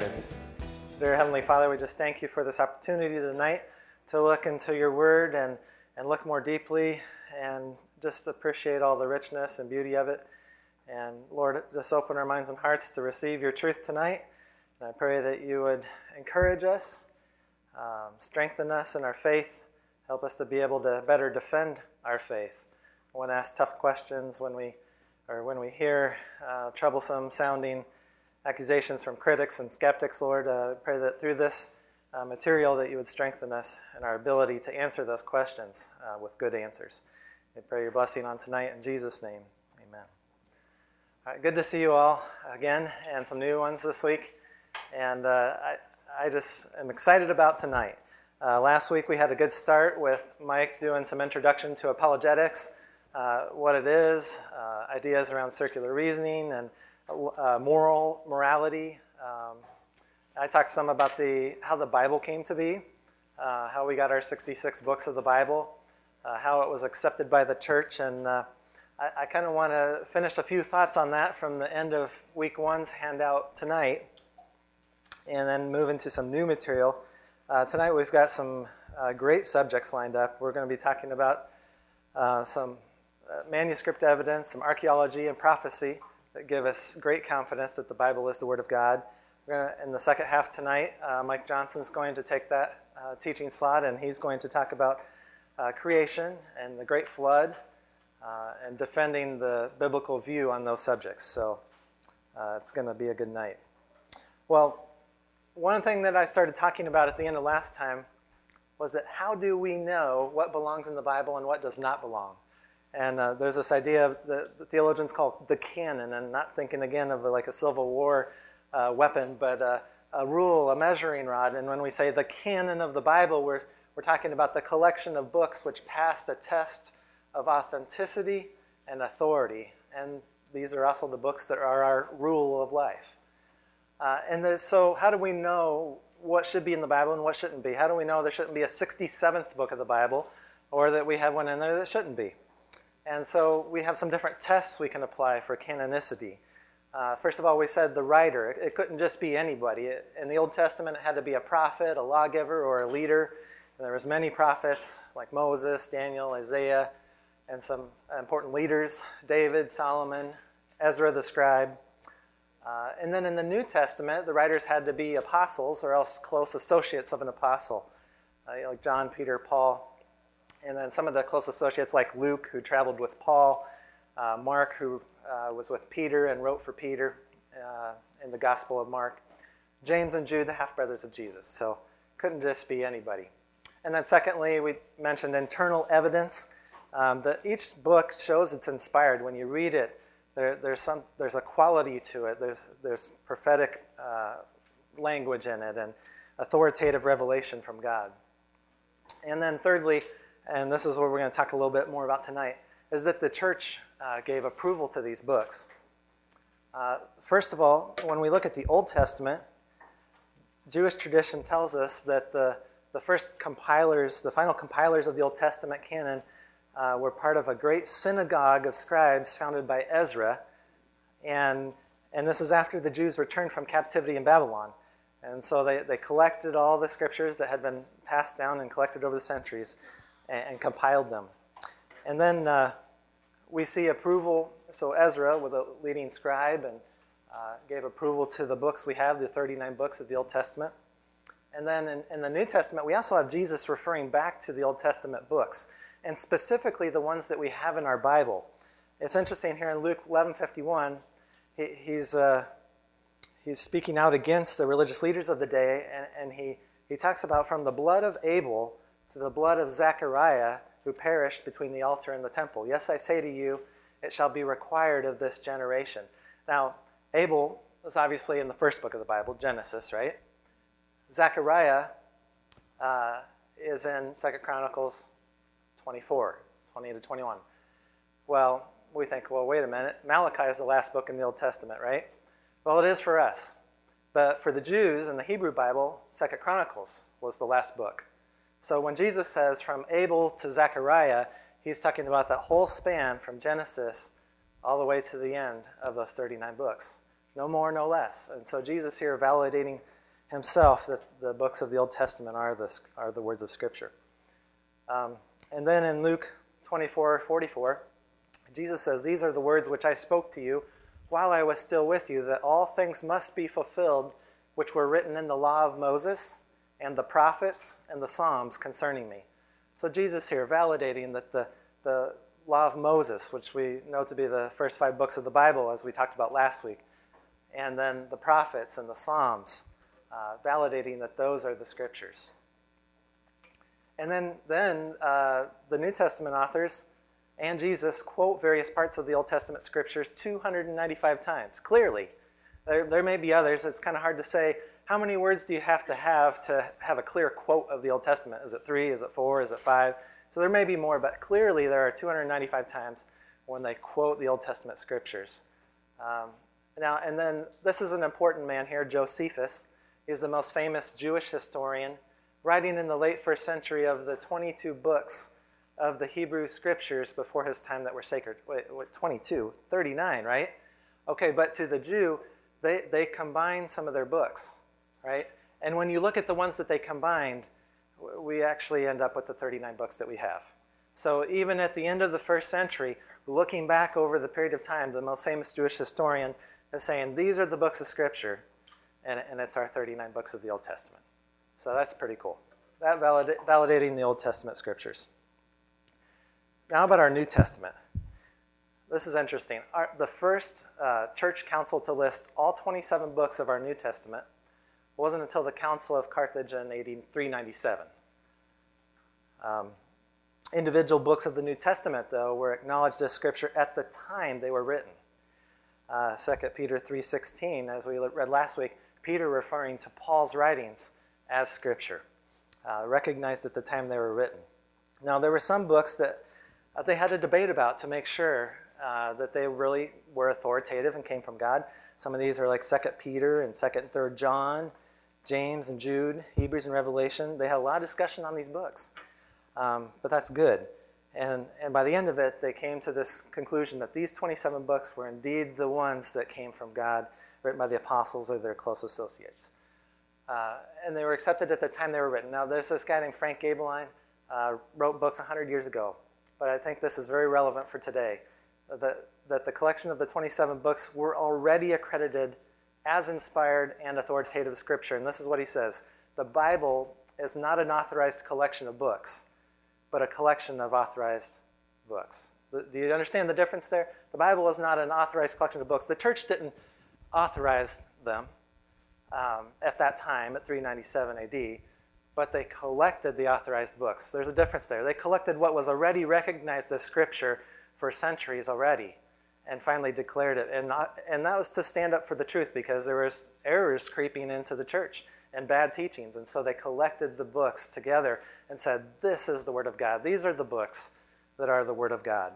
started. Dear Heavenly Father, we just thank you for this opportunity tonight to look into your word and, and look more deeply and just appreciate all the richness and beauty of it. And Lord, just open our minds and hearts to receive your truth tonight. And I pray that you would encourage us, um, strengthen us in our faith, help us to be able to better defend our faith. When asked tough questions, when we or when we hear uh, troublesome sounding accusations from critics and skeptics, Lord, uh, pray that through this uh, material that you would strengthen us in our ability to answer those questions uh, with good answers. We pray your blessing on tonight in Jesus' name. Amen. All right, good to see you all again, and some new ones this week. And uh, I, I just am excited about tonight. Uh, last week we had a good start with Mike doing some introduction to apologetics uh, what it is, ideas around circular reasoning and uh, moral morality. Um, I talked some about the how the Bible came to be, uh, how we got our 66 books of the Bible, uh, how it was accepted by the church, and I, I kind of want to finish a few thoughts on that from the end of week one's handout tonight, and then move into some new material. tonight we've got some great subjects lined up. We're going to be talking about uh, some uh, manuscript evidence, some archaeology, and prophecy that give us great confidence that the Bible is the Word of God. Gonna, in the second half tonight, uh, Mike Johnson's going to take that uh, teaching slot and he's going to talk about uh, creation and the Great Flood uh, and defending the biblical view on those subjects. So uh, it's going to be a good night. Well, one thing that I started talking about at the end of last time was that how do we know what belongs in the Bible and what does not belong? And uh, there's this idea of the, the, theologians call the canon, and not thinking again of like a Civil War uh, weapon, but uh, a rule, a measuring rod. And when we say the canon of the Bible, we're, we're talking about the collection of books which passed a test of authenticity and authority. And these are also the books that are our rule of life. Uh, and so, how do we know what should be in the Bible and what shouldn't be? How do we know there shouldn't be a 67th book of the Bible or that we have one in there that shouldn't be? And so we have some different tests we can apply for canonicity. Uh, first of all, we said the writer. It couldn't just be anybody. It, in the Old Testament, it had to be a prophet, a lawgiver, or a leader. And there was many prophets like Moses, Daniel, Isaiah, and some important leaders: David, Solomon, Ezra the scribe. Uh, and then in the New Testament, the writers had to be apostles or else close associates of an apostle, uh, like John, Peter, Paul, and then some of the close associates like Luke, who traveled with Paul, uh, Mark, who uh, was with Peter and wrote for Peter uh, in the Gospel of Mark, James and Jude, the half brothers of Jesus. So couldn't just be anybody. And then, secondly, we mentioned internal evidence. Um, that each book shows it's inspired. When you read it, there, there's, some, there's a quality to it, there's, there's prophetic uh, language in it, and authoritative revelation from God. And then, thirdly, and this is what we're going to talk a little bit more about tonight, is that the church uh, gave approval to these books. Uh, first of all, when we look at the Old Testament, Jewish tradition tells us that the, the first compilers, the final compilers of the Old Testament canon, uh, were part of a great synagogue of scribes founded by Ezra. And, and this is after the Jews returned from captivity in Babylon. And so they, they collected all the scriptures that had been passed down and collected over the centuries and, and compiled them. And then uh, we see approval. So Ezra, with a leading scribe, and uh, gave approval to the books we have, the 39 books of the Old Testament. And then in, in, the New Testament, we also have Jesus referring back to the Old Testament books, and specifically the ones that we have in our Bible. It's interesting here in Luke 11:51, he, he's uh, he's speaking out against the religious leaders of the day, and, and he he talks about from the blood of Abel to the blood of Zechariah, who perished between the altar and the temple. Yes, I say to you, it shall be required of this generation. Now, Abel was obviously in the first book of the Bible, Genesis, right? Zechariah uh, is in Second Chronicles 24, 20 to 21. Well, we think, well, wait a minute. Malachi is the last book in the Old Testament, right? Well, it is for us. But for the Jews in the Hebrew Bible, Second Chronicles was the last book. So when Jesus says from Abel to Zechariah, he's talking about that whole span from Genesis all the way to the end of those 39 books. No more, no less. And so Jesus here validating himself that the books of the Old Testament are the, are the words of Scripture. Um, and then in Luke 24 44, Jesus says, These are the words which I spoke to you while I was still with you, that all things must be fulfilled which were written in the law of Moses and the prophets and the Psalms concerning me. So Jesus here validating that the, the law of Moses, which we know to be the first five books of the Bible, as we talked about last week, and then the prophets and the Psalms, uh, validating that those are the scriptures. And then, then uh, the New Testament authors and Jesus quote various parts of the Old Testament scriptures 295 times, clearly. There, there may be others. It's kind of hard to say how many words do you have to have to have a clear quote of the Old Testament? Is it three? Is it four? Is it five? So there may be more, but clearly there are 295 times when they quote the Old Testament scriptures. Um, now, and then this is an important man here, Josephus. He's the most famous Jewish historian writing in the late first century of the 22 books of the Hebrew scriptures before his time that were sacred. Wait, wait 22? 39, right? Okay, but to the Jew, they, they combine some of their books, right? And when you look at the ones that they combined, we actually end up with the 39 books that we have. So even at the end of the first century, looking back over the period of time, the most famous Jewish historian is saying, these are the books of Scripture, and, and it's our 39 books of the Old Testament. So that's pretty cool. That valid- validating the Old Testament scriptures. Now about our New Testament. This is interesting. Our, the first uh, church council to list all 27 books of our New Testament wasn't until the Council of Carthage in 397. Um, individual books of the New Testament, though, were acknowledged as scripture at the time they were written. Uh, 2 Peter 3.16, as we read last week, Peter referring to Paul's writings as Scripture, uh, recognized at the time they were written. Now, there were some books that uh, they had a debate about to make sure uh, that they really were authoritative and came from God. Some of these are like 2 Peter and 2nd and 3rd John, James and Jude, Hebrews and Revelation. They had a lot of discussion on these books, um, but that's good. And, and by the end of it, they came to this conclusion that these 27 books were indeed the ones that came from God, written by the apostles or their close associates. Uh, and they were accepted at the time they were written. Now, there's this guy named Frank Gaebelein, uh, wrote books 100 years ago, but I think this is very relevant for today. That, that the collection of the 27 books were already accredited as inspired and authoritative scripture. And this is what he says The Bible is not an authorized collection of books, but a collection of authorized books. Do you understand the difference there? The Bible is not an authorized collection of books. The church didn't authorize them um, at that time, at 397 AD, but they collected the authorized books. There's a difference there. They collected what was already recognized as scripture for centuries already and finally declared it. And, not, and that was to stand up for the truth because there was errors creeping into the church and bad teachings. And so they collected the books together and said, This is the Word of God. These are the books that are the Word of God.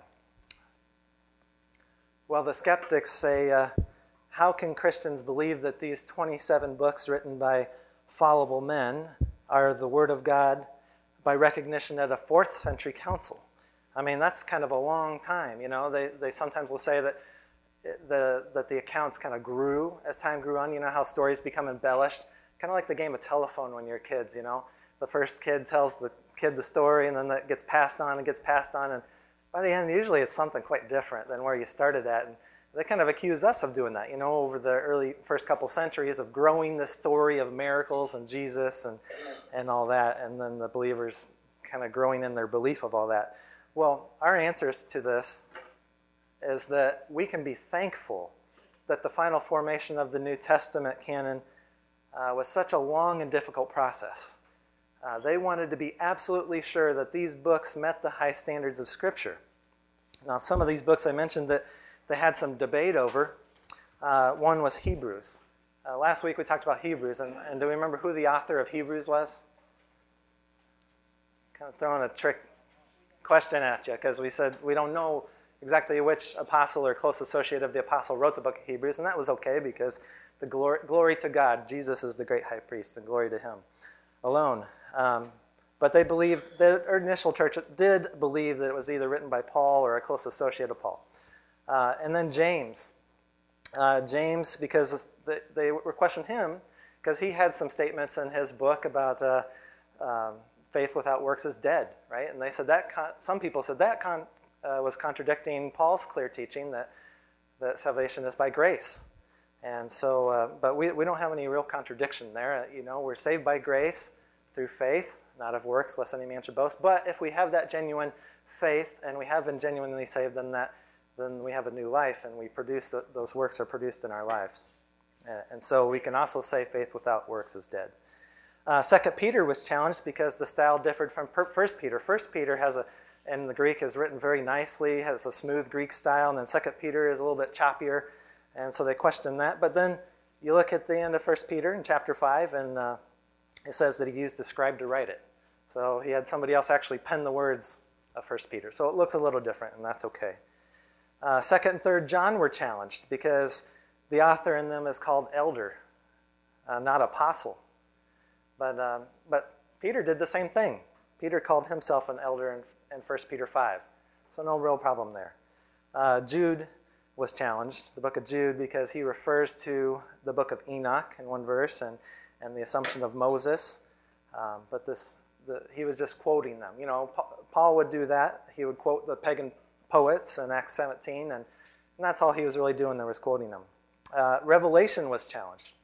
Well, the skeptics say, uh, how can Christians believe that these 27 books written by fallible men are the Word of God by recognition at a fourth century council? I mean, that's kind of a long time. You know, they, they sometimes will say that the, that the accounts kind of grew as time grew on. You know how stories become embellished? Kind of like the game of telephone when you're kids, you know? The first kid tells the kid the story, and then that gets passed on and gets passed on. And by the end, usually it's something quite different than where you started at. And they kind of accuse us of doing that, you know, over the early first couple centuries of growing the story of miracles and Jesus and, and all that, and then the believers kind of growing in their belief of all that. Well, our answers to this is that we can be thankful that the final formation of the New Testament canon uh, was such a long and difficult process. Uh, they wanted to be absolutely sure that these books met the high standards of Scripture. Now, some of these books I mentioned that they had some debate over. Uh, one was Hebrews. Uh, last week we talked about Hebrews, and, and do we remember who the author of Hebrews was? Kind of throwing a trick question at you because we said we don't know exactly which apostle or close associate of the apostle wrote the book of Hebrews, and that was okay because the glory, glory to God, Jesus is the great high priest, and glory to him alone. Um, but they believed, the initial church did believe that it was either written by Paul or a close associate of Paul. Uh, and then James. Uh, James, because they, they were questioning him, because he had some statements in his book about uh, um, faith without works is dead, right? And they said that, con- some people said that con- uh, was contradicting Paul's clear teaching that, that salvation is by grace. And so, uh, but we, we don't have any real contradiction there. You know, we're saved by grace through faith, not of works, lest any man should boast. But if we have that genuine faith and we have been genuinely saved, then that then we have a new life, and we produce those works are produced in our lives. And so we can also say faith without works is dead. Uh, Second Peter was challenged because the style differed from First Peter. First Peter has a, and the Greek is written very nicely, has a smooth Greek style, and then Second Peter is a little bit choppier, and so they questioned that. But then you look at the end of First Peter in chapter five, and uh, it says that he used a scribe to write it. So he had somebody else actually pen the words of First Peter. So it looks a little different, and that's okay. Uh, second and third John were challenged because the author in them is called elder, uh, not apostle. But, um, but Peter did the same thing. Peter called himself an elder in, in 1 Peter 5. So no real problem there. Uh, Jude was challenged, the book of Jude, because he refers to the book of Enoch in one verse and, and the assumption of Moses. Um, but this, the, he was just quoting them. You know, Paul would do that. He would quote the pagan poets in Acts 17, and, and that's all he was really doing there was quoting them. Uh, Revelation was challenged.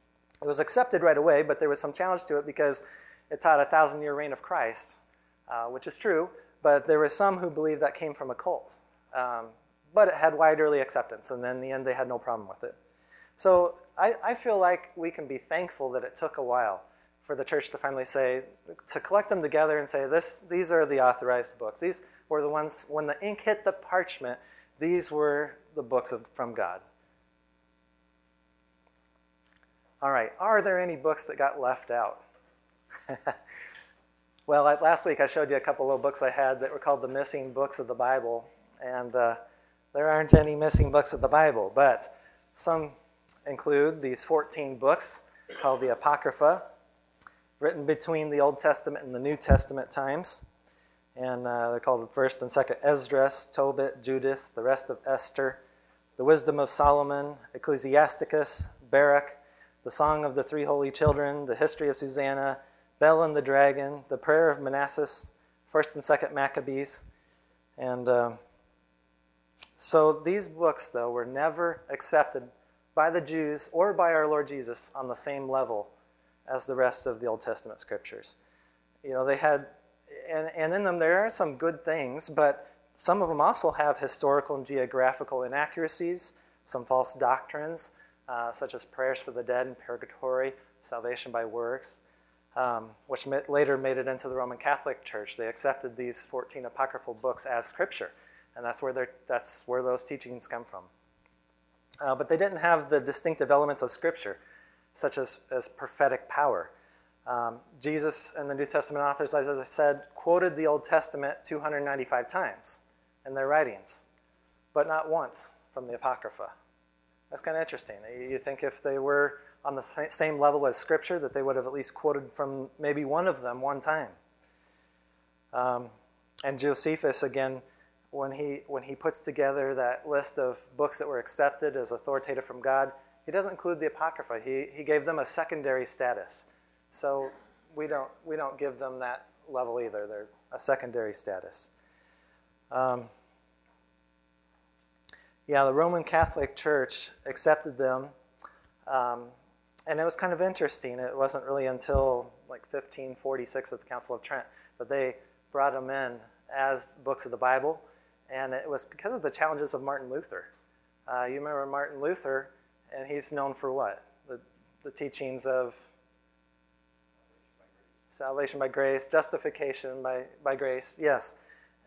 It was accepted right away, but there was some challenge to it because it taught a thousand year reign of Christ, uh, which is true, but there were some who believed that came from a cult. Um, but it had wide early acceptance, and then in the end, they had no problem with it. So I, I feel like we can be thankful that it took a while for the church to finally say, to collect them together and say, this, these are the authorized books. These were the ones, when the ink hit the parchment, these were the books of, from God. All right, are there any books that got left out? well, last week I showed you a couple of books I had that were called the missing books of the Bible, and uh, there aren't any missing books of the Bible, but some include these 14 books called the Apocrypha, written between the Old Testament and the New Testament times. And uh, they're called 1st and 2nd Esdras, Tobit, Judith, the rest of Esther, the Wisdom of Solomon, Ecclesiasticus, Baruch, the Song of the Three Holy Children, the History of Susanna, Bel and the Dragon, the Prayer of Manasses, 1st and 2nd Maccabees. And uh, so these books, though, were never accepted by the Jews or by our Lord Jesus on the same level as the rest of the Old Testament scriptures. You know, they had, and, and in them there are some good things, but some of them also have historical and geographical inaccuracies, some false doctrines, uh, such as prayers for the dead in purgatory, salvation by works, um, which later made it into the Roman Catholic Church. They accepted these 14 apocryphal books as scripture, and that's where, that's where those teachings come from. Uh, but they didn't have the distinctive elements of scripture such as, as prophetic power. Um, Jesus and the New Testament authors, as I said, quoted the Old Testament 295 times in their writings, but not once from the Apocrypha. That's kind of interesting. You think if they were on the same level as Scripture, that they would have at least quoted from maybe one of them one time. Um, and Josephus, again, when he, when he puts together that list of books that were accepted as authoritative from God, he doesn't include the Apocrypha. He, he gave them a secondary status. So we don't, we don't give them that level either. They're a secondary status. Um, yeah, the Roman Catholic Church accepted them. Um, and it was kind of interesting. It wasn't really until like 1546 at the Council of Trent that they brought them in as books of the Bible. And it was because of the challenges of Martin Luther. Uh, you remember Martin Luther and he's known for what? The, the teachings of salvation by grace, justification by, by grace, yes,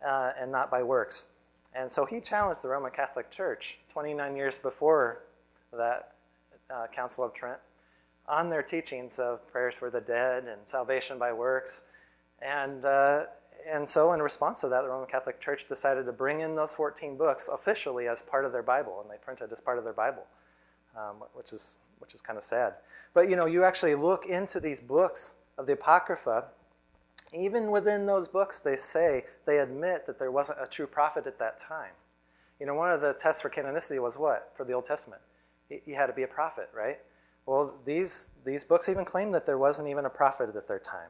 uh, and not by works. And so he challenged the Roman Catholic Church 29 years before that uh, Council of Trent on their teachings of prayers for the dead and salvation by works. And, uh, and so, in response to that, the Roman Catholic Church decided to bring in those 14 books officially as part of their Bible, and they printed as part of their Bible um, which is which is kind of sad. But you know, you actually look into these books of the Apocrypha. Even within those books, they say they admit that there wasn't a true prophet at that time. You know, one of the tests for canonicity was what for the Old Testament? You had to be a prophet, right? Well, these, these books even claim that there wasn't even a prophet at their time.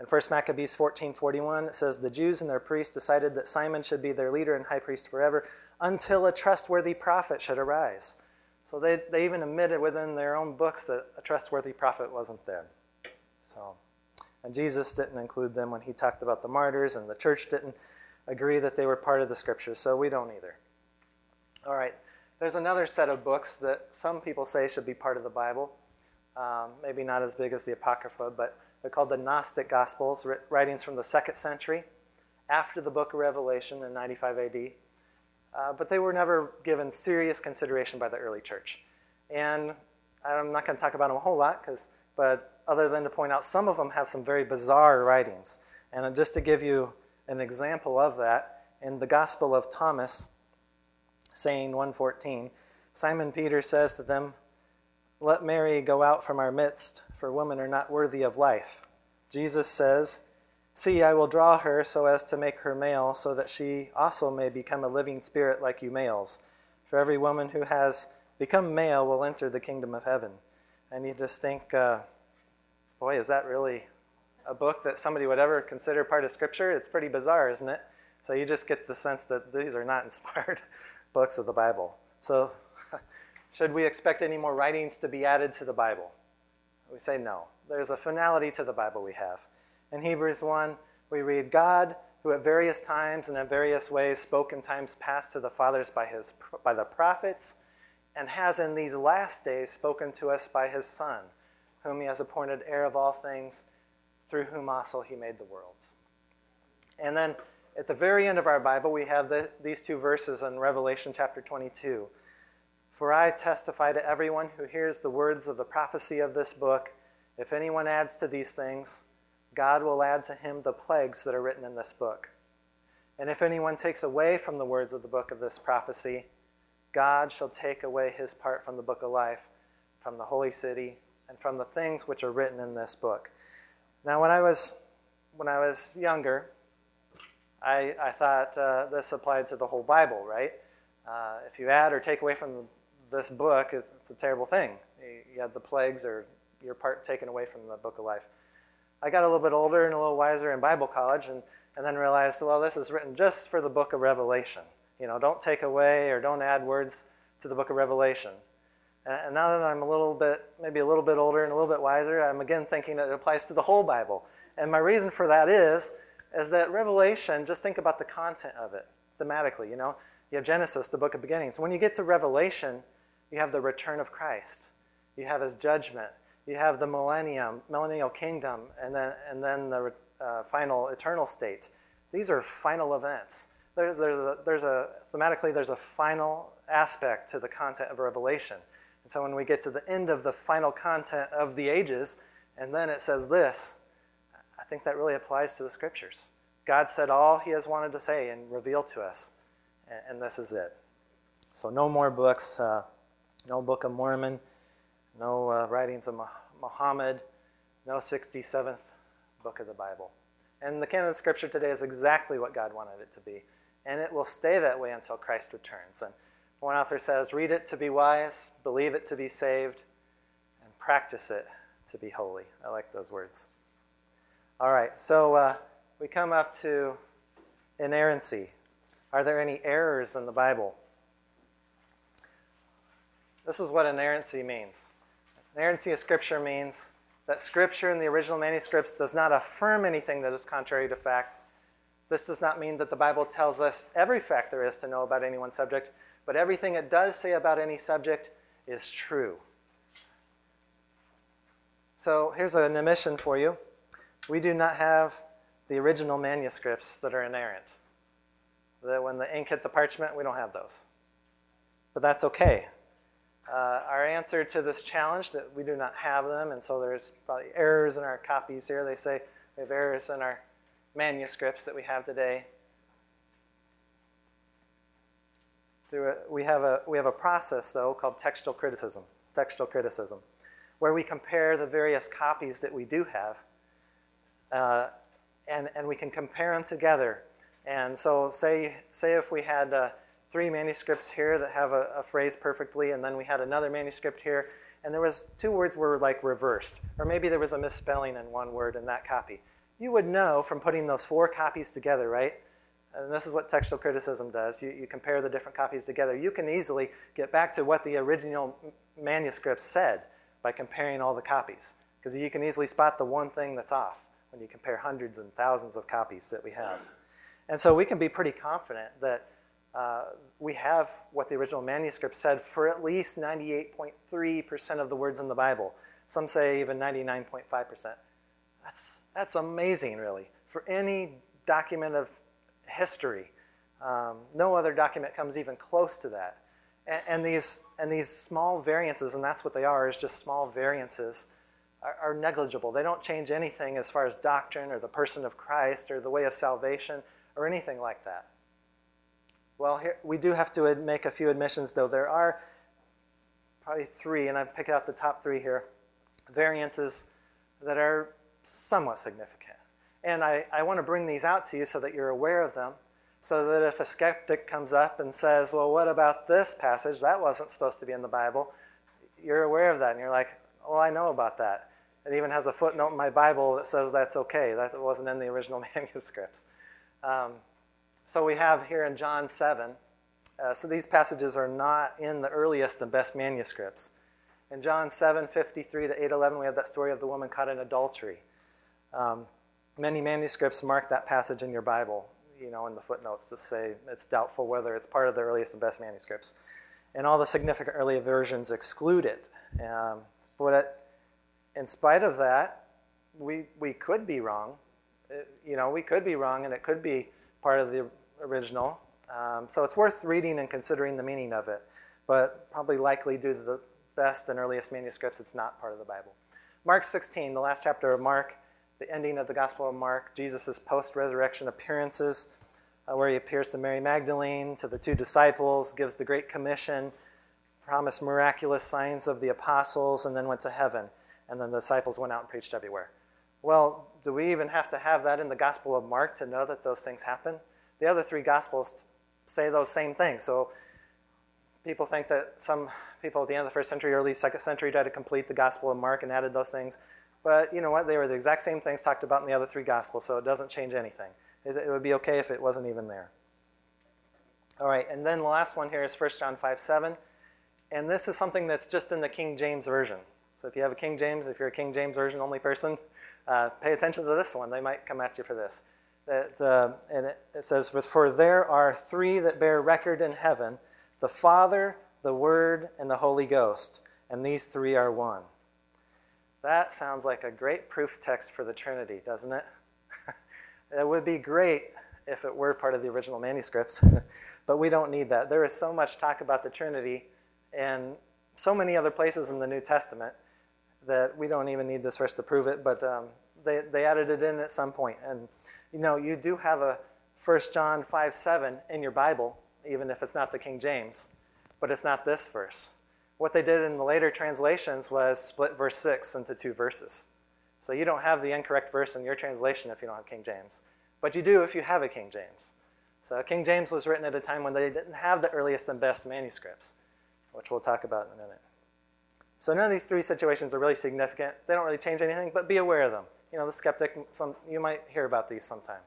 In 1 Maccabees 14:41 it says the Jews and their priests decided that Simon should be their leader and high priest forever until a trustworthy prophet should arise. So they, they even admitted within their own books that a trustworthy prophet wasn't there. So and Jesus didn't include them when he talked about the martyrs and the church didn't agree that they were part of the scriptures, so we don't either. All right. There's another set of books that some people say should be part of the Bible. Um, maybe not as big as the Apocrypha, but they're called the Gnostic Gospels, writings from the second century after the book of Revelation in 95 AD. Uh, but they were never given serious consideration by the early church. And I'm not going to talk about them a whole lot, cause, but other than to point out some of them have some very bizarre writings. And just to give you an example of that, in the Gospel of Thomas, saying 114, Simon Peter says to them, let Mary go out from our midst, for women are not worthy of life. Jesus says, See, I will draw her so as to make her male, so that she also may become a living spirit like you males. For every woman who has become male will enter the kingdom of heaven. And you just think, uh, boy, is that really a book that somebody would ever consider part of Scripture? It's pretty bizarre, isn't it? So you just get the sense that these are not inspired books of the Bible. So should we expect any more writings to be added to the Bible? We say no. There's a finality to the Bible we have. In Hebrews 1, we read, God, who at various times and in various ways spoke in times past to the fathers by, his, by the prophets, and has in these last days spoken to us by his Son, whom he has appointed heir of all things, through whom also he made the worlds. And then at the very end of our Bible, we have the, these two verses in Revelation chapter 22. For I testify to everyone who hears the words of the prophecy of this book if anyone adds to these things, God will add to him the plagues that are written in this book. And if anyone takes away from the words of the book of this prophecy, God shall take away his part from the book of life, from the holy city, and from the things which are written in this book. Now, when I was, when I was younger, I, I thought uh, this applied to the whole Bible, right? Uh, if you add or take away from the this book, it's, it's a terrible thing. You had the plagues or your part taken away from the book of life. I got a little bit older and a little wiser in Bible college and, and then realized, well, this is written just for the book of Revelation. You know, don't take away or don't add words to the book of Revelation. And, and now that I'm a little bit, maybe a little bit older and a little bit wiser, I'm again thinking that it applies to the whole Bible. And my reason for that is, is that Revelation, just think about the content of it thematically, you know. You have Genesis, the book of beginnings. When you get to Revelation, you have the return of Christ. You have his judgment. You have the millennium, millennial kingdom, and then, and then the uh, final eternal state. These are final events. There's, there's, a, there's a, thematically, there's a final aspect to the content of Revelation. And so when we get to the end of the final content of the ages, and then it says this, I think that really applies to the scriptures. God said all he has wanted to say and revealed to us, and, this is it. So no more books. Uh, no Book of Mormon, no uh, writings of Muhammad, no 67th book of the Bible. And the canon of Scripture today is exactly what God wanted it to be. And it will stay that way until Christ returns. And one author says, read it to be wise, believe it to be saved, and practice it to be holy. I like those words. All right, so uh, we come up to inerrancy. Are there any errors in the Bible? This is what inerrancy means. Inerrancy of Scripture means that Scripture in the original manuscripts does not affirm anything that is contrary to fact. This does not mean that the Bible tells us every fact there is to know about any one subject, but everything it does say about any subject is true. So here's an admission for you. We do not have the original manuscripts that are inerrant. That when the ink hit the parchment, we don't have those. But that's okay uh, our answer to this challenge that we do not have them, and so there's probably errors in our copies here. They say we have errors in our manuscripts that we have today. Through a, we have a we have a process though called textual criticism, textual criticism, where we compare the various copies that we do have, uh, and and we can compare them together. And so say say if we had uh, three manuscripts here that have a, a phrase perfectly, and then we had another manuscript here, and there was two words were like reversed, or maybe there was a misspelling in one word in that copy. You would know from putting those four copies together, right? And this is what textual criticism does. You, you compare the different copies together. You can easily get back to what the original manuscript said by comparing all the copies, because you can easily spot the one thing that's off when you compare hundreds and thousands of copies that we have. And so we can be pretty confident that uh, we have what the original manuscript said for at least 98.3% of the words in the Bible. Some say even 99.5%. That's, that's amazing, really. For any document of history, um, no other document comes even close to that. And, and, these, and these small variances, and that's what they are, is just small variances, are, are negligible. They don't change anything as far as doctrine or the person of Christ or the way of salvation or anything like that. Well, here, we do have to make a few admissions, though. There are probably three, and I've picked out the top three here, variances that are somewhat significant. And I, I want to bring these out to you so that you're aware of them, so that if a skeptic comes up and says, Well, what about this passage? That wasn't supposed to be in the Bible. You're aware of that, and you're like, Well, I know about that. It even has a footnote in my Bible that says that's okay. That wasn't in the original manuscripts. Um, so we have here in John 7, uh, so these passages are not in the earliest and best manuscripts. In John 7, 53 to 811, we have that story of the woman caught in adultery. Um, many manuscripts mark that passage in your Bible, you know, in the footnotes to say it's doubtful whether it's part of the earliest and best manuscripts. And all the significant early versions exclude it. Um, but it, in spite of that, we, we could be wrong. It, you know, we could be wrong, and it could be part of the original. Um, so it's worth reading and considering the meaning of it, but probably likely due to the best and earliest manuscripts, it's not part of the Bible. Mark 16, the last chapter of Mark, the ending of the Gospel of Mark, Jesus' post resurrection appearances, uh, where he appears to Mary Magdalene, to the two disciples, gives the Great Commission, promised miraculous signs of the apostles, and then went to heaven. And then the disciples went out and preached everywhere. Well, do we even have to have that in the Gospel of Mark to know that those things happen? The other three Gospels say those same things. So people think that some people at the end of the first century, early second century, tried to complete the Gospel of Mark and added those things. But you know what? They were the exact same things talked about in the other three Gospels, so it doesn't change anything. It, it would be okay if it wasn't even there. All right, and then the last one here is 1 John 5 7. And this is something that's just in the King James Version. So if you have a King James, if you're a King James Version only person, uh, pay attention to this one. They might come at you for this. That, uh, and it, it says, For there are three that bear record in heaven the Father, the Word, and the Holy Ghost, and these three are one. That sounds like a great proof text for the Trinity, doesn't it? it would be great if it were part of the original manuscripts, but we don't need that. There is so much talk about the Trinity and so many other places in the New Testament that we don't even need this verse to prove it, but um, they, they added it in at some point. And, you know, you do have a 1 John 5 7 in your Bible, even if it's not the King James, but it's not this verse. What they did in the later translations was split verse 6 into two verses. So you don't have the incorrect verse in your translation if you don't have King James. But you do if you have a King James. So King James was written at a time when they didn't have the earliest and best manuscripts, which we'll talk about in a minute. So none of these three situations are really significant. They don't really change anything, but be aware of them. You know, the skeptic, some, you might hear about these sometime.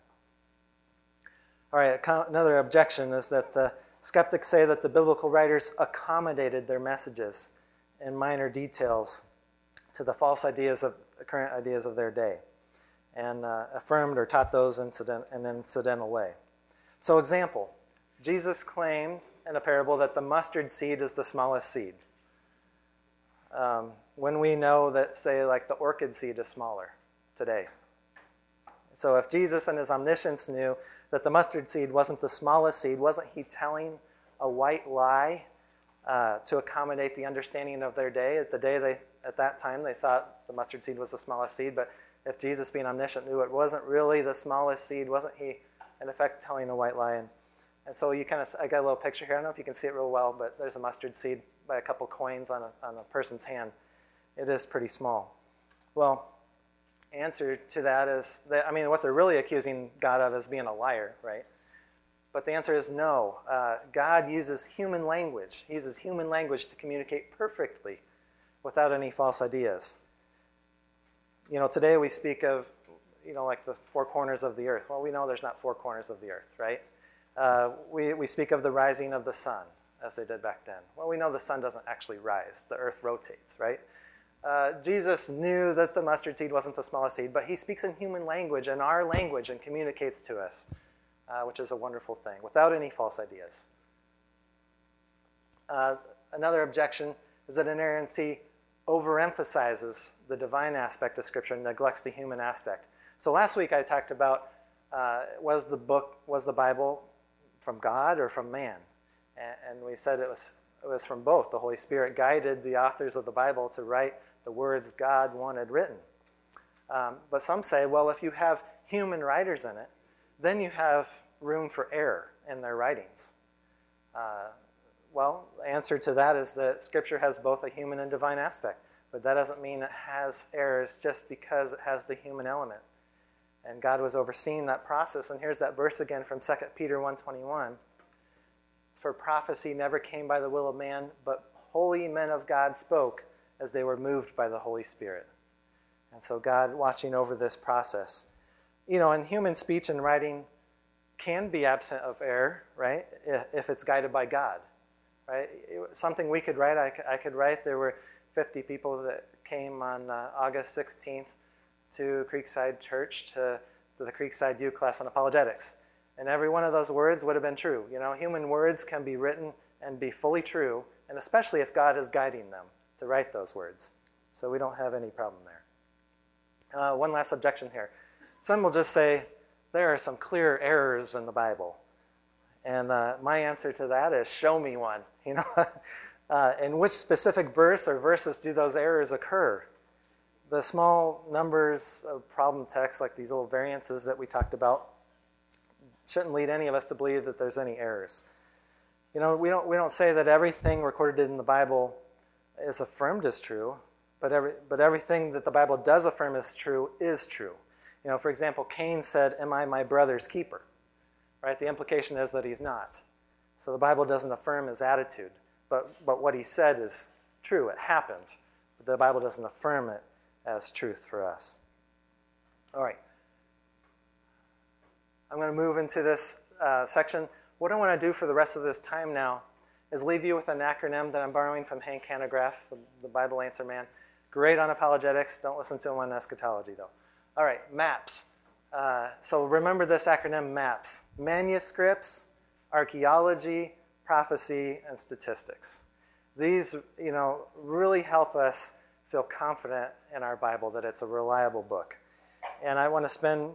All right, another objection is that the skeptics say that the biblical writers accommodated their messages in minor details to the false ideas of the current ideas of their day and uh, affirmed or taught those incident, in an incidental way. So, example Jesus claimed in a parable that the mustard seed is the smallest seed. Um, when we know that, say, like the orchid seed is smaller today. So if Jesus and his omniscience knew that the mustard seed wasn't the smallest seed, wasn't he telling a white lie uh, to accommodate the understanding of their day? At the day they, at that time, they thought the mustard seed was the smallest seed, but if Jesus, being omniscient, knew it wasn't really the smallest seed, wasn't he, in effect, telling a white lie? And, and so you kind of, I got a little picture here. I don't know if you can see it real well, but there's a mustard seed by a couple coins on a, on a person's hand. It is pretty small. Well, answer to that is that, I mean, what they're really accusing God of is being a liar, right? But the answer is no. Uh, God uses human language. He uses human language to communicate perfectly without any false ideas. You know, today we speak of, you know, like the four corners of the earth. Well, we know there's not four corners of the earth, right? Uh, we, we speak of the rising of the sun, as they did back then. Well, we know the sun doesn't actually rise, the earth rotates, right? Uh, Jesus knew that the mustard seed wasn't the smallest seed, but he speaks in human language, and our language, and communicates to us, uh, which is a wonderful thing, without any false ideas. Uh, another objection is that inerrancy overemphasizes the divine aspect of Scripture and neglects the human aspect. So last week I talked about uh, was the book, was the Bible from God or from man? And, and we said it was, it was from both. The Holy Spirit guided the authors of the Bible to write the words God wanted written. Um, but some say, well, if you have human writers in it, then you have room for error in their writings. Uh, well, the answer to that is that Scripture has both a human and divine aspect, but that doesn't mean it has errors just because it has the human element. And God was overseeing that process. And here's that verse again from 2 Peter 1:21. For prophecy never came by the will of man, but holy men of God spoke as they were moved by the Holy Spirit. And so God watching over this process. You know, and human speech and writing can be absent of error, right? If it's guided by God, right? Something we could write, I could write. There were 50 people that came on uh, August 16th to Creekside Church to, to the Creekside U class on apologetics. And every one of those words would have been true. You know, human words can be written and be fully true, and especially if God is guiding them to write those words. So we don't have any problem there. Uh, one last objection here. Some will just say, there are some clear errors in the Bible. And uh, my answer to that is, show me one. You know, uh, in which specific verse or verses do those errors occur? The small numbers of problem texts, like these little variances that we talked about, shouldn't lead any of us to believe that there's any errors. You know, we don't, we don't say that everything recorded in the Bible is affirmed as true, but, every, but everything that the Bible does affirm as true is true. You know, for example, Cain said, Am I my brother's keeper? Right? The implication is that he's not. So the Bible doesn't affirm his attitude, but, but what he said is true. It happened. But the Bible doesn't affirm it as truth for us. All right. I'm going to move into this uh, section. What I want to do for the rest of this time now is leave you with an acronym that I'm borrowing from Hank Hanegraaff, the, the Bible Answer Man. Great on apologetics. Don't listen to him on eschatology, though. All right, MAPS. Uh, so remember this acronym MAPS manuscripts, archaeology, prophecy, and statistics. These, you know, really help us feel confident in our Bible that it's a reliable book. And I want to spend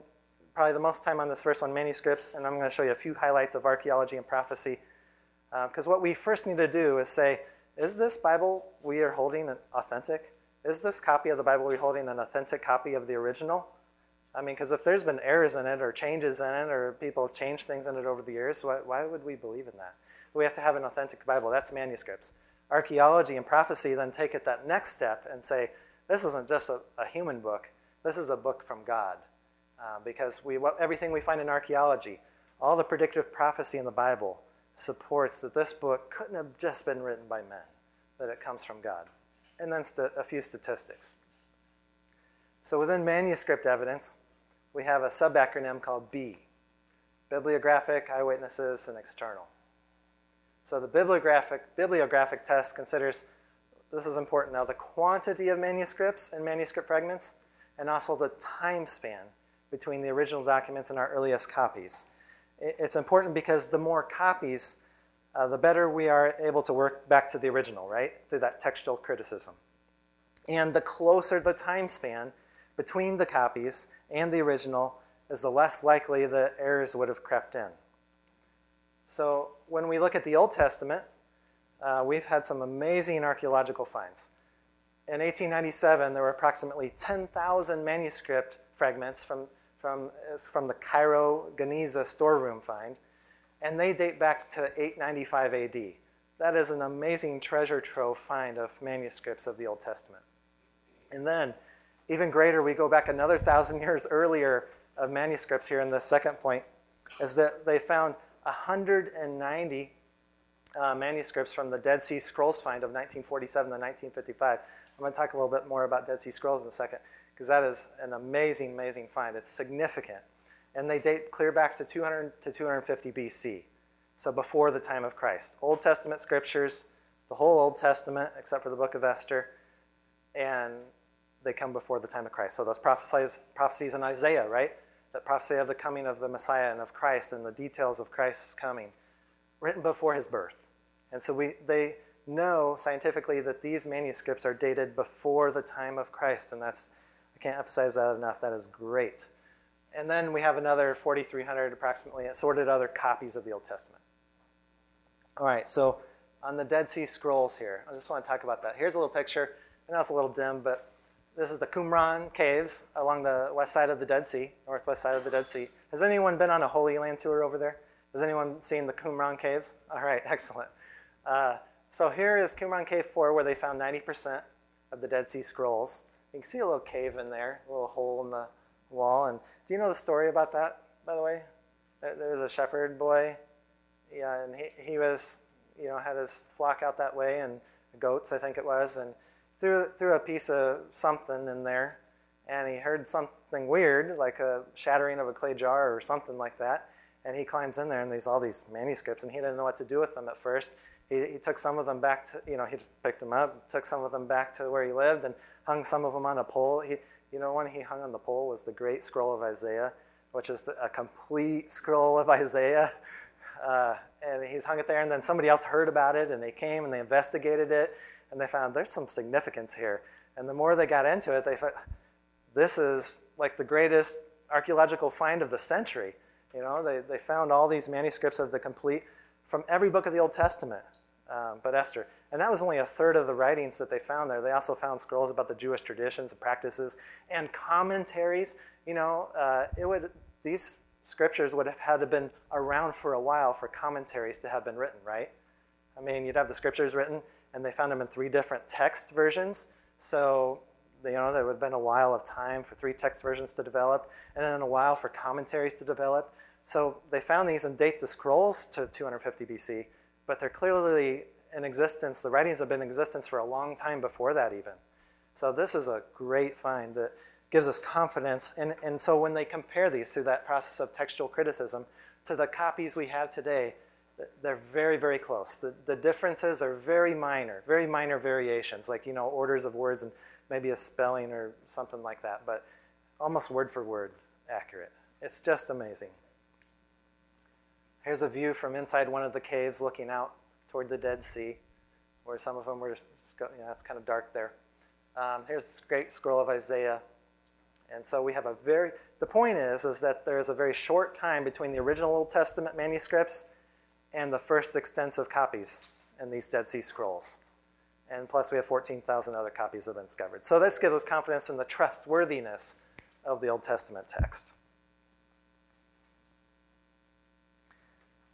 probably the most time on this first one, manuscripts, and I'm going to show you a few highlights of archaeology and prophecy because uh, what we first need to do is say, is this Bible we are holding authentic? Is this copy of the Bible we're holding an authentic copy of the original? I mean, because if there's been errors in it or changes in it or people have changed things in it over the years, why, why would we believe in that? We have to have an authentic Bible. That's manuscripts. Archaeology and prophecy then take it that next step and say, this isn't just a, a human book, this is a book from God. Uh, because we, everything we find in archaeology, all the predictive prophecy in the Bible, supports that this book couldn't have just been written by men, that it comes from God. And then st- a few statistics. So within manuscript evidence, we have a sub-acronym called B, bibliographic, eyewitnesses, and external. So the bibliographic, bibliographic test considers, this is important now, the quantity of manuscripts and manuscript fragments, and also the time span between the original documents and our earliest copies it's important because the more copies, uh, the better we are able to work back to the original, right? Through that textual criticism. And the closer the time span between the copies and the original is the less likely the errors would have crept in. So when we look at the Old Testament, uh, we've had some amazing archaeological finds. In 1897, there were approximately 10,000 manuscript fragments from from, from the Cairo Geniza storeroom find, and they date back to 895 AD. That is an amazing treasure trove find of manuscripts of the Old Testament. And then, even greater, we go back another thousand years earlier of manuscripts here in the second point, is that they found 190 uh, manuscripts from the Dead Sea Scrolls find of 1947 to 1955. I'm going to talk a little bit more about Dead Sea Scrolls in a second because that is an amazing, amazing find. It's significant. And they date clear back to 200 to 250 BC, so before the time of Christ. Old Testament scriptures, the whole Old Testament, except for the book of Esther, and they come before the time of Christ. So those prophecies, prophecies in Isaiah, right? That prophecy of the coming of the Messiah and of Christ and the details of Christ's coming, written before his birth. And so we, they know scientifically that these manuscripts are dated before the time of Christ, and that's can't emphasize that enough. That is great. And then we have another 4,300 approximately assorted other copies of the Old Testament. All right, so on the Dead Sea Scrolls here, I just want to talk about that. Here's a little picture. I know it's a little dim, but this is the Qumran Caves along the west side of the Dead Sea, northwest side of the Dead Sea. Has anyone been on a Holy Land tour over there? Has anyone seen the Qumran Caves? All right, excellent. Uh, so here is Qumran Cave 4, where they found 90% of the Dead Sea Scrolls. You can see a little cave in there, a little hole in the wall. And do you know the story about that, by the way? There was a shepherd boy, yeah, and he, he was, you know, had his flock out that way, and goats, I think it was, and threw, threw a piece of something in there, and he heard something weird, like a shattering of a clay jar or something like that. And he climbs in there, and there's all these manuscripts, and he didn't know what to do with them at first. He, he took some of them back to, you know, he just picked them up, took some of them back to where he lived, and hung some of them on a pole. He, you know, one he hung on the pole was the Great Scroll of Isaiah, which is the, a complete scroll of Isaiah. Uh, and he's hung it there, and then somebody else heard about it, and they came and they investigated it, and they found there's some significance here. And the more they got into it, they thought, this is like the greatest archaeological find of the century. You know, they, they found all these manuscripts of the complete from every book of the Old Testament, um, but Esther. And that was only a third of the writings that they found there. They also found scrolls about the Jewish traditions and practices and commentaries. You know, uh, it would these scriptures would have had to been around for a while for commentaries to have been written, right? I mean, you'd have the scriptures written, and they found them in three different text versions. So, you know, there would have been a while of time for three text versions to develop, and then a while for commentaries to develop. So they found these and date the scrolls to 250 BC, but they're clearly in existence, the writings have been in existence for a long time before that, even. So, this is a great find that gives us confidence. And, and so, when they compare these through that process of textual criticism to the copies we have today, they're very, very close. The, the differences are very minor, very minor variations, like, you know, orders of words and maybe a spelling or something like that, but almost word for word accurate. It's just amazing. Here's a view from inside one of the caves looking out toward the Dead Sea, where some of them were, just, you know, it's kind of dark there. Um, here's this great scroll of Isaiah. And so we have a very, the point is, is that there's a very short time between the original Old Testament manuscripts and the first extensive copies in these Dead Sea Scrolls. And plus, we have 14,000 other copies that have been discovered. So this gives us confidence in the trustworthiness of the Old Testament text.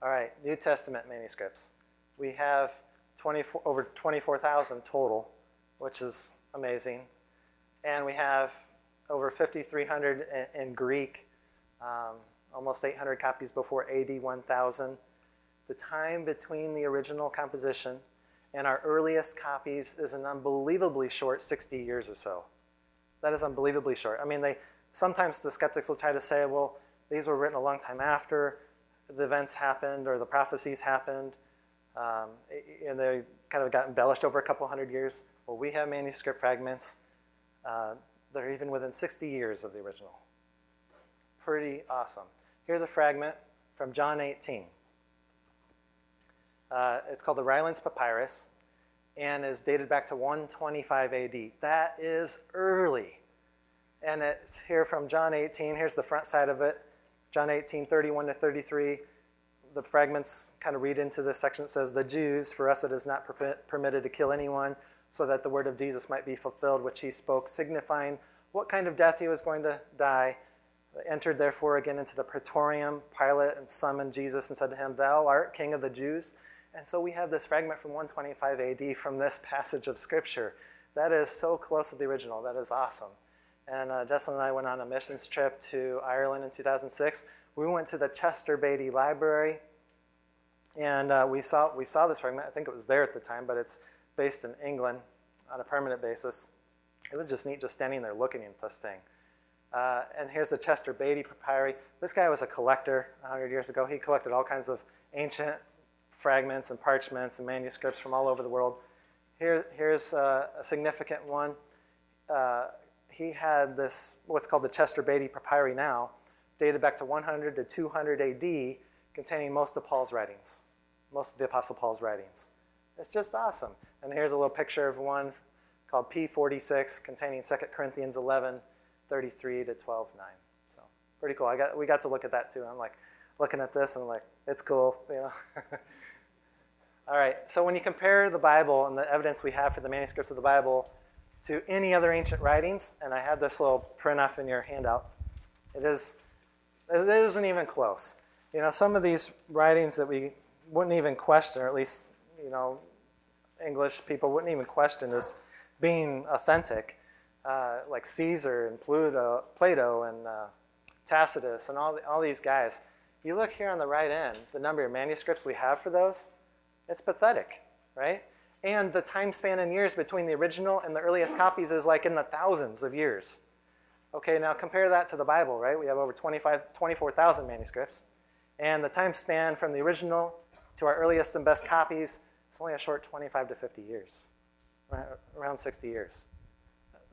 All right, New Testament manuscripts we have 24, over 24,000 total, which is amazing. And we have over 5,300 in, in, Greek, um, almost 800 copies before AD 1000. The time between the original composition and our earliest copies is an unbelievably short 60 years or so. That is unbelievably short. I mean, they sometimes the skeptics will try to say, well, these were written a long time after the events happened or the prophecies happened. Um, and they kind of got embellished over a couple hundred years. Well, we have manuscript fragments uh, that are even within 60 years of the original. Pretty awesome. Here's a fragment from John 18. Uh, it's called the Rylands Papyrus and is dated back to 125 AD. That is early. And it's here from John 18. Here's the front side of it John 18, 31 to 33 the fragments kind of read into this section. It says, The Jews, for us it is not permitted to kill anyone, so that the word of Jesus might be fulfilled, which he spoke, signifying what kind of death he was going to die. They Entered therefore again into the praetorium. Pilate and summoned Jesus and said to him, Thou art king of the Jews. And so we have this fragment from 125 AD from this passage of Scripture. That is so close to the original. That is awesome. And uh, and I went on a missions trip to Ireland in 2006. We went to the Chester Beatty Library And uh, we, saw, we saw this fragment. I think it was there at the time, but it's based in England on a permanent basis. It was just neat just standing there looking at this thing. Uh, and here's the Chester Beatty Papyri. This guy was a collector 100 years ago. He collected all kinds of ancient fragments and parchments and manuscripts from all over the world. Here, here's uh, a significant one. Uh, he had this, what's called the Chester Beatty Papyri now, dated back to 100 to 200 AD, containing most of Paul's writings, most of the Apostle Paul's writings. It's just awesome. And here's a little picture of one called P46, containing 2 Corinthians 11, 33 to 12, 9. So pretty cool. I got, we got to look at that too. I'm like looking at this and I'm like, it's cool, you know. All right, so when you compare the Bible and the evidence we have for the manuscripts of the Bible to any other ancient writings, and I have this little print off in your handout, it is it isn't even close. You know, some of these writings that we wouldn't even question, or at least, you know, English people wouldn't even question as being authentic, uh, like Caesar and Pluto, Plato and uh, Tacitus and all, the, all these guys. You look here on the right end, the number of manuscripts we have for those, it's pathetic, right? And the time span in years between the original and the earliest copies is like in the thousands of years. Okay, now compare that to the Bible, right? We have over 24,000 manuscripts. And the time span from the original to our earliest and best copies is only a short 25 to 50 years, around 60 years.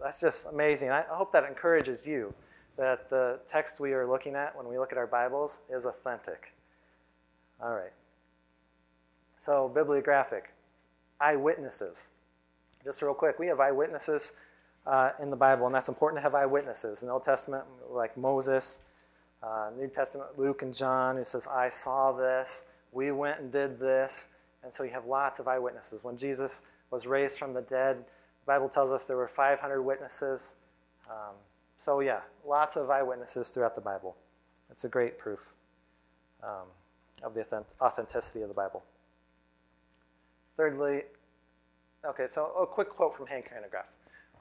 That's just amazing. I hope that encourages you that the text we are looking at when we look at our Bibles is authentic. All right. So, bibliographic, eyewitnesses. Just real quick, we have eyewitnesses uh, in the Bible, and that's important to have eyewitnesses. In the Old Testament, like Moses, uh, New Testament, Luke and John, who says, I saw this, we went and did this. And so you have lots of eyewitnesses. When Jesus was raised from the dead, the Bible tells us there were 500 witnesses. Um, so, yeah, lots of eyewitnesses throughout the Bible. It's a great proof um, of the authenticity of the Bible. Thirdly, okay, so a quick quote from Hank Hanegraaff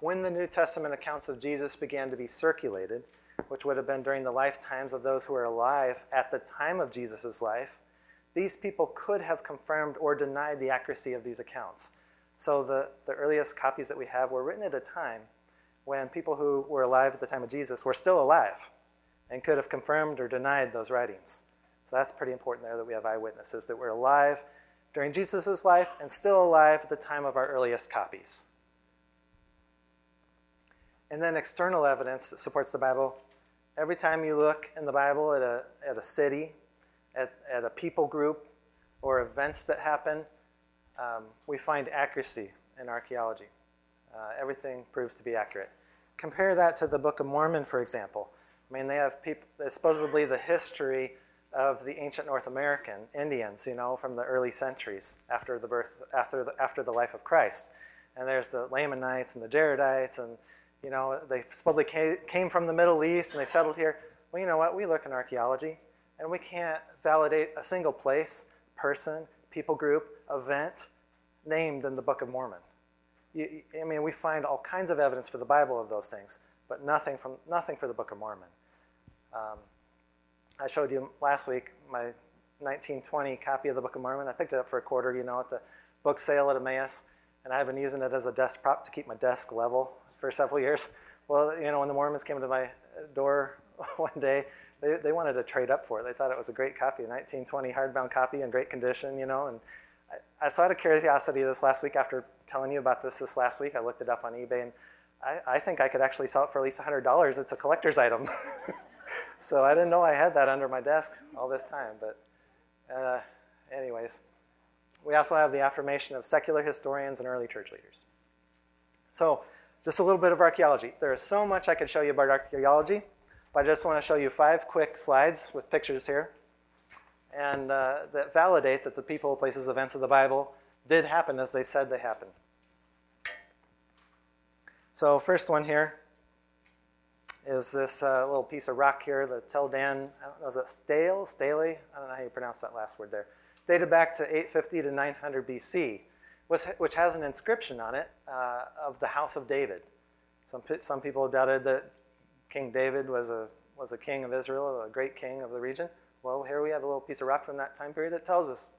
when the New Testament accounts of Jesus began to be circulated, which would have been during the lifetimes of those who were alive at the time of Jesus' life, these people could have confirmed or denied the accuracy of these accounts. So the, the earliest copies that we have were written at a time when people who were alive at the time of Jesus were still alive and could have confirmed or denied those writings. So that's pretty important there that we have eyewitnesses that were alive during Jesus' life and still alive at the time of our earliest copies. And then external evidence that supports the Bible. Every time you look in the Bible at a, at a city, at, at a people group, or events that happen, um, we find accuracy in archaeology. Uh, everything proves to be accurate. Compare that to the Book of Mormon, for example. I mean, they have people, supposedly the history of the ancient North American Indians, you know, from the early centuries after the birth, after the, after the life of Christ. And there's the Lamanites and the Jaredites and you know, they supposedly came from the Middle East and they settled here. Well, you know what? We look in archaeology and we can't validate a single place, person, people group, event named in the Book of Mormon. I mean, we find all kinds of evidence for the Bible of those things, but nothing, from, nothing for the Book of Mormon. Um, I showed you last week my 1920 copy of the Book of Mormon. I picked it up for a quarter, you know, at the book sale at Emmaus, and I've been using it as a desk prop to keep my desk level for several years. Well, you know, when the Mormons came to my door one day, they, they wanted to trade up for it. They thought it was a great copy, a 1920 hardbound copy in great condition, you know. And I, I so out of curiosity this last week, after telling you about this this last week, I looked it up on eBay, and I, I think I could actually sell it for at least $100. It's a collector's item. so I didn't know I had that under my desk all this time. But, uh, anyways, we also have the affirmation of secular historians and early church leaders. So just a little bit of archaeology. There is so much I could show you about archaeology, but I just want to show you five quick slides with pictures here and uh, that validate that the people, places, events of the Bible did happen as they said they happened. So, first one here is this uh, little piece of rock here, the Tel Dan, is it Stale? Staley? I don't know how you pronounce that last word there. Dated back to 850 to 900 BC which has an inscription on it uh, of the house of David. Some, some people doubted that King David was a, was a king of Israel, a great king of the region. Well, here we have a little piece of rock from that time period that tells us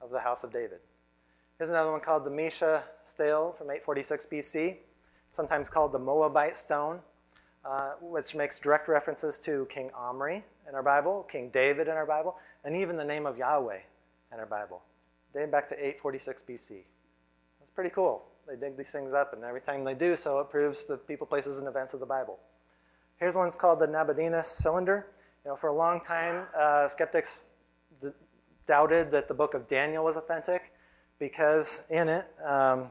of the house of David. Here's another one called the Mesha stele from 846 BC, sometimes called the Moabite stone, uh, which makes direct references to King Omri in our Bible, King David in our Bible, and even the name of Yahweh in our Bible, dating back to 846 BC. That's pretty cool. They dig these things up, and every time they do so, it proves the people, places, and events of the Bible. Here's one's called the Nabonidus cylinder. You know, for a long time, uh, skeptics d- doubted that the book of Daniel was authentic because in it, um,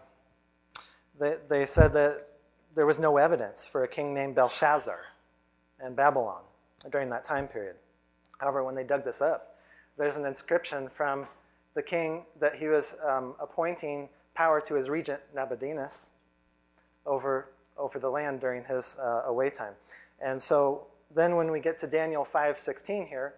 they, they said that there was no evidence for a king named Belshazzar in Babylon during that time period. However, when they dug this up, there's an inscription from the king that he was um, appointing power to his regent Nabonidus over, over the land during his uh, away time. And so then when we get to Daniel 5:16 here,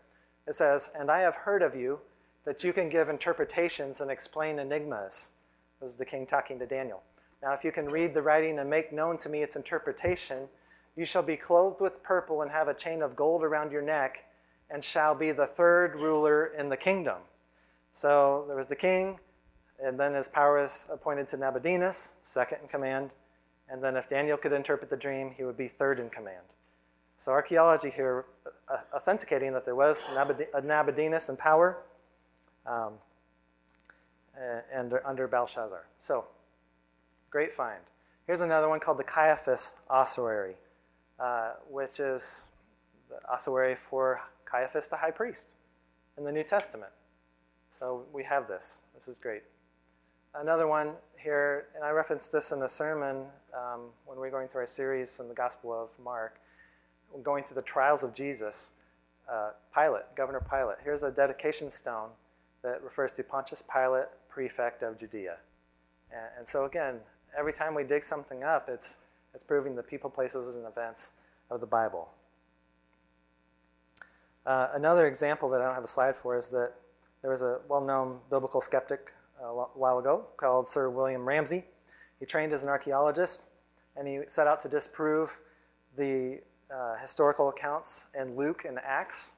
it says, "And I have heard of you that you can give interpretations and explain enigmas." This is the king talking to Daniel. Now, if you can read the writing and make known to me its interpretation, you shall be clothed with purple and have a chain of gold around your neck, and shall be the third ruler in the kingdom. So there was the king, and then his power is appointed to Nabonidus, second in command. And then if Daniel could interpret the dream, he would be third in command. So archaeology here uh, authenticating that there was Nabonidus in power um, and under Belshazzar. So, great find. Here's another one called the Caiaphas Ossuary, uh, which is the ossuary for Caiaphas the high priest in the New Testament. So we have this. This is great. Another one here, and I referenced this in a sermon um, when we were going through our series in the Gospel of Mark going through the trials of Jesus, uh, Pilate, Governor Pilate, here's a dedication stone that refers to Pontius Pilate, prefect of Judea. And, and so, again, every time we dig something up, it's, it's proving the people, places, and events of the Bible. Uh, another example that I don't have a slide for is that there was a well known biblical skeptic a while ago called Sir William Ramsay. He trained as an archaeologist and he set out to disprove the uh, historical accounts in Luke and Acts,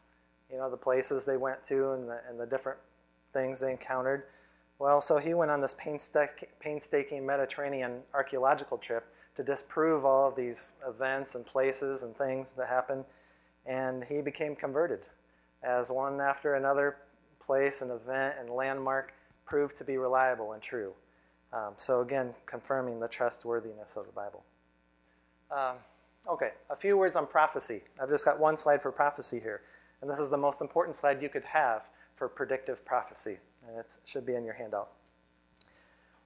you know, the places they went to and the, and the different things they encountered. Well, so he went on this painstaking Mediterranean archaeological trip to disprove all of these events and places and things that happened, and he became converted as one after another place and event and landmark proved to be reliable and true. Um, so, again, confirming the trustworthiness of the Bible. Um, Okay, a few words on prophecy. I've just got one slide for prophecy here. And this is the most important slide you could have for predictive prophecy. And it should be in your handout.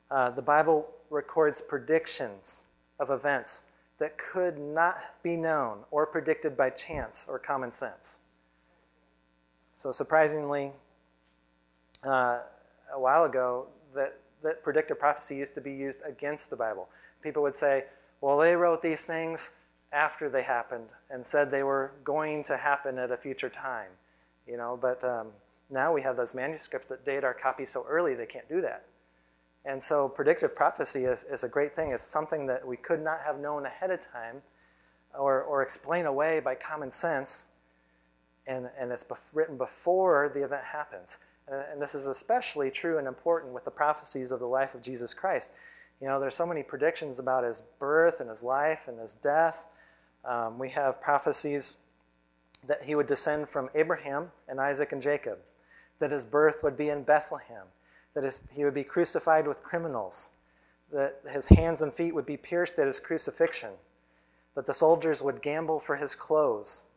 Uh, the Bible records predictions of events that could not be known or predicted by chance or common sense. So, surprisingly, uh, a while ago, that, that predictive prophecy used to be used against the Bible. People would say, well, they wrote these things after they happened and said they were going to happen at a future time. You know, but um, now we have those manuscripts that date our copies so early they can't do that. And so predictive prophecy is, is a great thing. It's something that we could not have known ahead of time or, or explain away by common sense. And, and it's bef- written before the event happens. And, and this is especially true and important with the prophecies of the life of Jesus Christ. You know, there's so many predictions about his birth and his life and his death um, we have prophecies that he would descend from Abraham and Isaac and Jacob, that his birth would be in Bethlehem, that his, he would be crucified with criminals, that his hands and feet would be pierced at his crucifixion, that the soldiers would gamble for his clothes,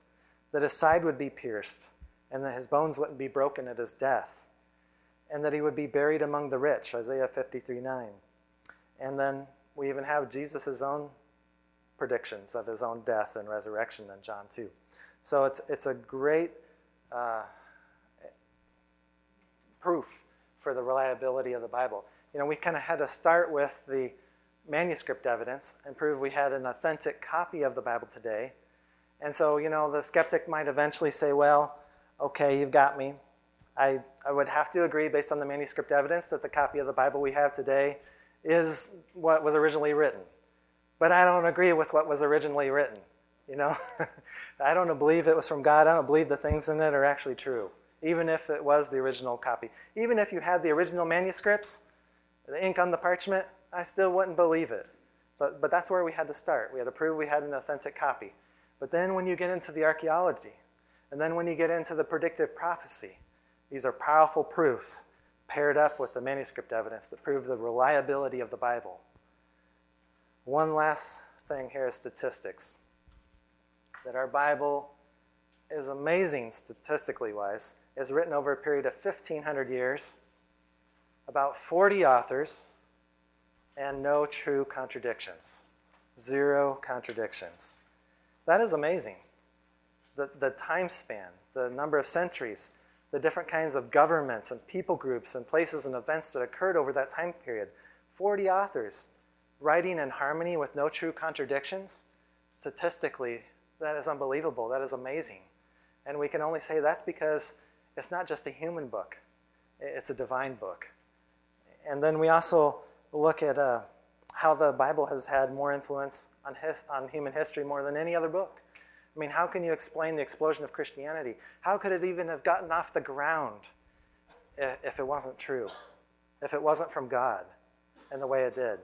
that his side would be pierced, and that his bones wouldn't be broken at his death, and that he would be buried among the rich, Isaiah 53 9. And then we even have Jesus' own predictions of his own death and resurrection in John 2. So it's, it's a great uh, proof for the reliability of the Bible. You know, we kind of had to start with the manuscript evidence and prove we had an authentic copy of the Bible today. And so, you know, the skeptic might eventually say, well, okay, you've got me. I, I would have to agree, based on the manuscript evidence, that the copy of the Bible we have today is what was originally written but I don't agree with what was originally written. You know, I don't believe it was from God. I don't believe the things in it are actually true, even if it was the original copy. Even if you had the original manuscripts, the ink on the parchment, I still wouldn't believe it. But, but that's where we had to start. We had to prove we had an authentic copy. But then when you get into the archaeology, and then when you get into the predictive prophecy, these are powerful proofs paired up with the manuscript evidence that prove the reliability of the Bible. One last thing here is statistics. That our Bible is amazing statistically wise, is written over a period of 1,500 years, about 40 authors, and no true contradictions. Zero contradictions. That is amazing. The, the time span, the number of centuries, the different kinds of governments and people groups and places and events that occurred over that time period. 40 authors writing in harmony with no true contradictions. Statistically, that is unbelievable. That is amazing. And we can only say that's because it's not just a human book, it's a divine book. And then we also look at uh, how the Bible has had more influence on, his, on human history more than any other book. I mean, how can you explain the explosion of Christianity? How could it even have gotten off the ground if it wasn't true? If it wasn't from God and the way it did?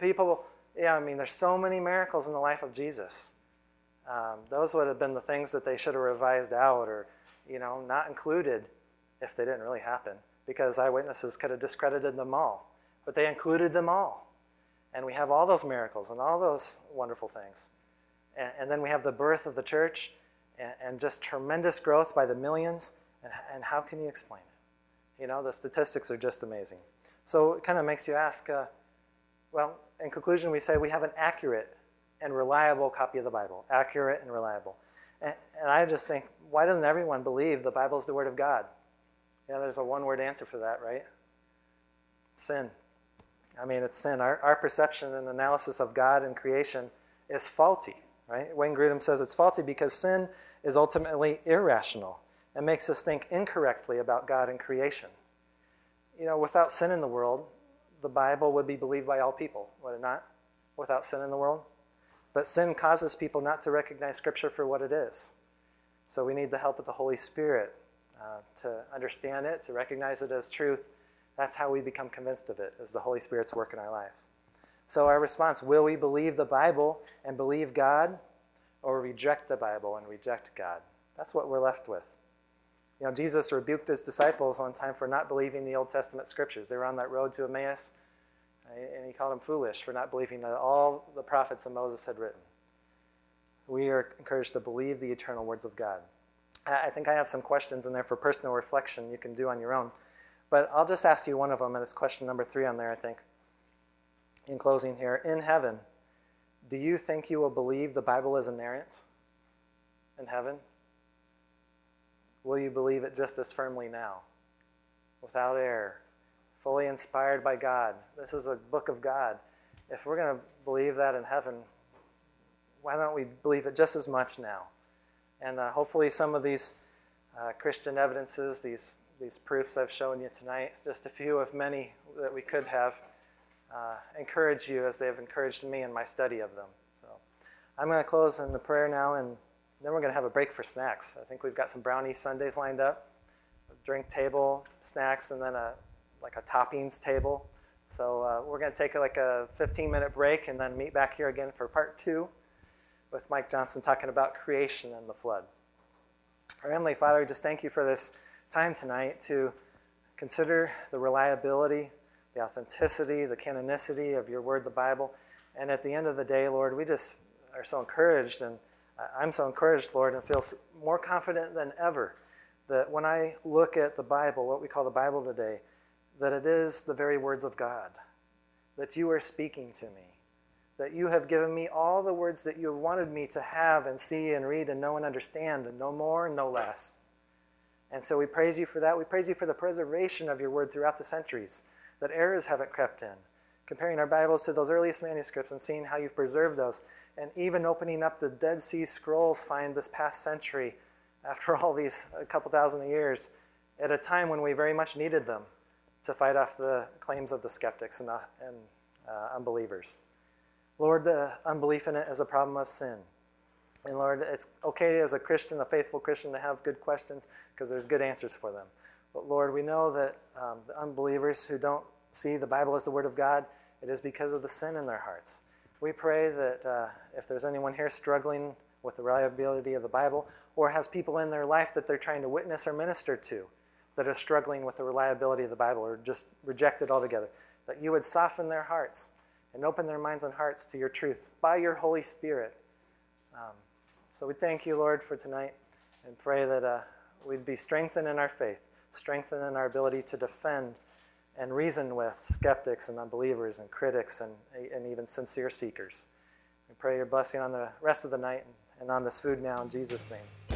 People, yeah, I mean, there's so many miracles in the life of Jesus. Um, those would have been the things that they should have revised out or, you know, not included if they didn't really happen because eyewitnesses could have discredited them all. But they included them all. And we have all those miracles and all those wonderful things. And, and then we have the birth of the church and, and just tremendous growth by the millions. And, and, how can you explain it? You know, the statistics are just amazing. So it kind of makes you ask uh, well, in conclusion, we say we have an accurate and reliable copy of the Bible. Accurate and reliable. And, and I just think, why doesn't everyone believe the Bible is the Word of God? Yeah, there's a one word answer for that, right? Sin. I mean, it's sin. Our, our perception and analysis of God and creation is faulty, right? Wayne Grudem says it's faulty because sin is ultimately irrational and makes us think incorrectly about God and creation. You know, without sin in the world, the Bible would be believed by all people, would it not? Without sin in the world? But sin causes people not to recognize Scripture for what it is. So we need the help of the Holy Spirit uh, to understand it, to recognize it as truth. That's how we become convinced of it, as the Holy Spirit's work in our life. So, our response will we believe the Bible and believe God, or reject the Bible and reject God? That's what we're left with. You know, Jesus rebuked his disciples one time for not believing the Old Testament scriptures. They were on that road to Emmaus, and he called them foolish for not believing that all the prophets of Moses had written. We are encouraged to believe the eternal words of God. I think I have some questions in there for personal reflection you can do on your own. But I'll just ask you one of them, and it's question number three on there, I think. In closing here, in heaven, do you think you will believe the Bible is inerrant in heaven? Will you believe it just as firmly now? Without error, fully inspired by God. This is a book of God. If we're going to believe that in heaven, why don't we believe it just as much now? And uh, hopefully, some of these uh, Christian evidences, these, these proofs I've shown you tonight, just a few of many that we could have, uh, encourage you as they have encouraged me in my study of them. So I'm going to close in the prayer now and then we're going to have a break for snacks. I think we've got some brownie sundaes lined up, drink table, snacks, and then a like a toppings table. So uh, we're going to take like a 15 minute break and then meet back here again for part two with Mike Johnson talking about creation and the flood. Our Heavenly Father, just thank you for this time tonight to consider the reliability, the authenticity, the canonicity of your word, the Bible. And at the end of the day, Lord, we just are so encouraged and I'm so encouraged, Lord, and feel more confident than ever that when I look at the Bible, what we call the Bible today, that it is the very words of God, that you are speaking to me, that you have given me all the words that you have wanted me to have and see and read and know and understand, and no more no less. And so we praise you for that. We praise you for the preservation of your word throughout the centuries, that errors haven't crept in. Comparing our Bibles to those earliest manuscripts and seeing how you've preserved those and even opening up the Dead Sea Scrolls find this past century, after all these a couple thousand years, at a time when we very much needed them to fight off the claims of the skeptics and, uh, and uh, unbelievers. Lord, the unbelief in it is a problem of sin. And Lord, it's okay as a Christian, a faithful Christian, to have good questions because there's good answers for them. But Lord, we know that um, the unbelievers who don't see the Bible as the Word of God, it is because of the sin in their hearts. We pray that uh, if there's anyone here struggling with the reliability of the Bible or has people in their life that they're trying to witness or minister to that are struggling with the reliability of the Bible or just reject it altogether, that you would soften their hearts and open their minds and hearts to your truth by your Holy Spirit. Um, so we thank you, Lord, for tonight and pray that uh, we'd be strengthened in our faith, strengthened in our ability to defend and reason with skeptics and unbelievers and critics and, and even sincere seekers. We pray your blessing on the rest of the night and on this food now in Jesus' name.